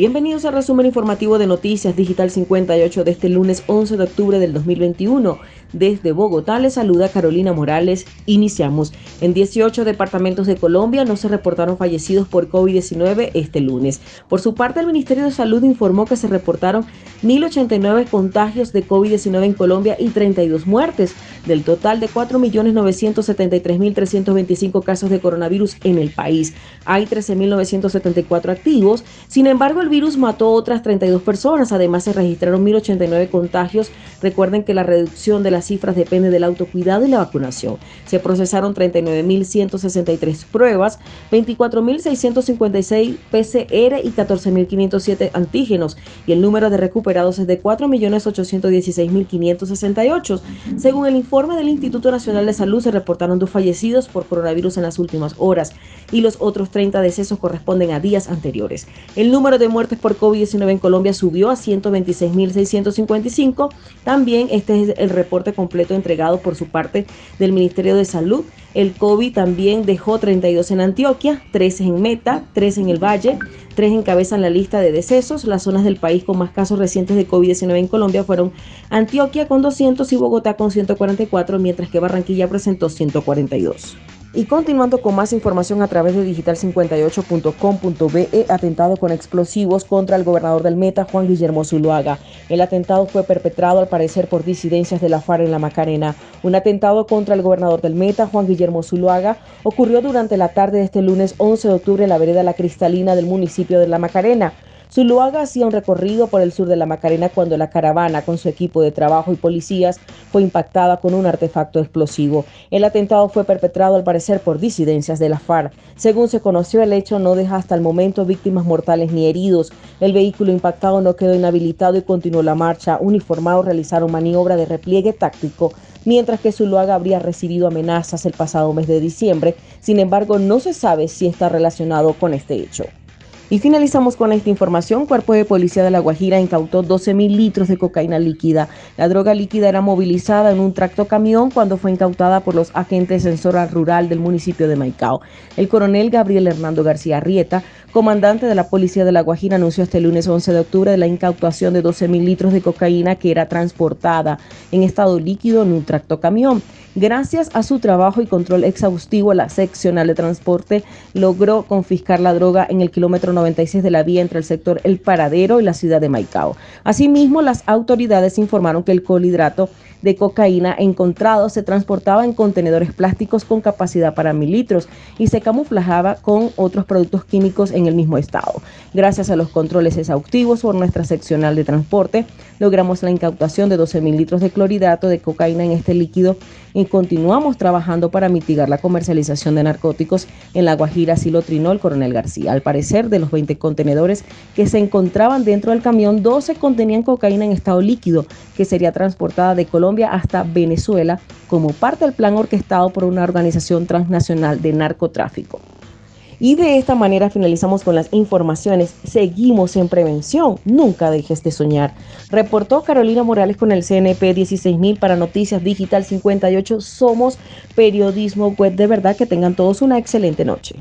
Bienvenidos al resumen informativo de Noticias Digital 58 de este lunes 11 de octubre del 2021. Desde Bogotá les saluda Carolina Morales. Iniciamos. En 18 departamentos de Colombia no se reportaron fallecidos por COVID-19 este lunes. Por su parte, el Ministerio de Salud informó que se reportaron 1.089 contagios de COVID-19 en Colombia y 32 muertes, del total de 4.973.325 casos de coronavirus en el país. Hay 13.974 activos. Sin embargo, el virus mató otras 32 personas. Además, se registraron 1.089 contagios. Recuerden que la reducción de la cifras depende del autocuidado y la vacunación. Se procesaron 39.163 pruebas, 24.656 PCR y 14.507 antígenos y el número de recuperados es de 4.816.568. Según el informe del Instituto Nacional de Salud, se reportaron dos fallecidos por coronavirus en las últimas horas y los otros 30 decesos corresponden a días anteriores. El número de muertes por COVID-19 en Colombia subió a 126.655. También este es el reporte completo entregado por su parte del Ministerio de Salud. El COVID también dejó 32 en Antioquia, 13 en Meta, 3 en el Valle, 3 encabezan la lista de decesos. Las zonas del país con más casos recientes de COVID-19 en Colombia fueron Antioquia con 200 y Bogotá con 144, mientras que Barranquilla presentó 142. Y continuando con más información a través de digital58.com.be, atentado con explosivos contra el gobernador del Meta, Juan Guillermo Zuluaga. El atentado fue perpetrado al parecer por disidencias de la FARC en la Macarena. Un atentado contra el gobernador del Meta, Juan Guillermo Zuluaga, ocurrió durante la tarde de este lunes 11 de octubre en la vereda La Cristalina del municipio de La Macarena. Zuluaga hacía un recorrido por el sur de la Macarena cuando la caravana con su equipo de trabajo y policías fue impactada con un artefacto explosivo. El atentado fue perpetrado al parecer por disidencias de la FARC. Según se conoció, el hecho no deja hasta el momento víctimas mortales ni heridos. El vehículo impactado no quedó inhabilitado y continuó la marcha. Uniformados realizaron maniobra de repliegue táctico mientras que Zuluaga habría recibido amenazas el pasado mes de diciembre. Sin embargo, no se sabe si está relacionado con este hecho. Y finalizamos con esta información. Cuerpo de Policía de La Guajira incautó 12 mil litros de cocaína líquida. La droga líquida era movilizada en un tracto camión cuando fue incautada por los agentes censora rural del municipio de Maicao. El coronel Gabriel Hernando García Rieta, comandante de la Policía de La Guajira, anunció este lunes 11 de octubre la incautación de 12 mil litros de cocaína que era transportada en estado líquido en un tracto camión. Gracias a su trabajo y control exhaustivo, la seccional de transporte logró confiscar la droga en el kilómetro 96 de la vía entre el sector El Paradero y la ciudad de Maicao. Asimismo, las autoridades informaron que el colhidrato de cocaína encontrado se transportaba en contenedores plásticos con capacidad para mil litros y se camuflajaba con otros productos químicos en el mismo estado. Gracias a los controles exhaustivos por nuestra seccional de transporte, logramos la incautación de 12 mil litros de clorhidrato de cocaína en este líquido y continuamos trabajando para mitigar la comercialización de narcóticos en la Guajira, silotrinó el coronel García. Al parecer, de los 20 contenedores que se encontraban dentro del camión, 12 contenían cocaína en estado líquido que sería transportada de Colombia hasta Venezuela como parte del plan orquestado por una organización transnacional de narcotráfico. Y de esta manera finalizamos con las informaciones. Seguimos en prevención. Nunca dejes de soñar. Reportó Carolina Morales con el CNP 16000 para Noticias Digital 58. Somos periodismo web de verdad. Que tengan todos una excelente noche.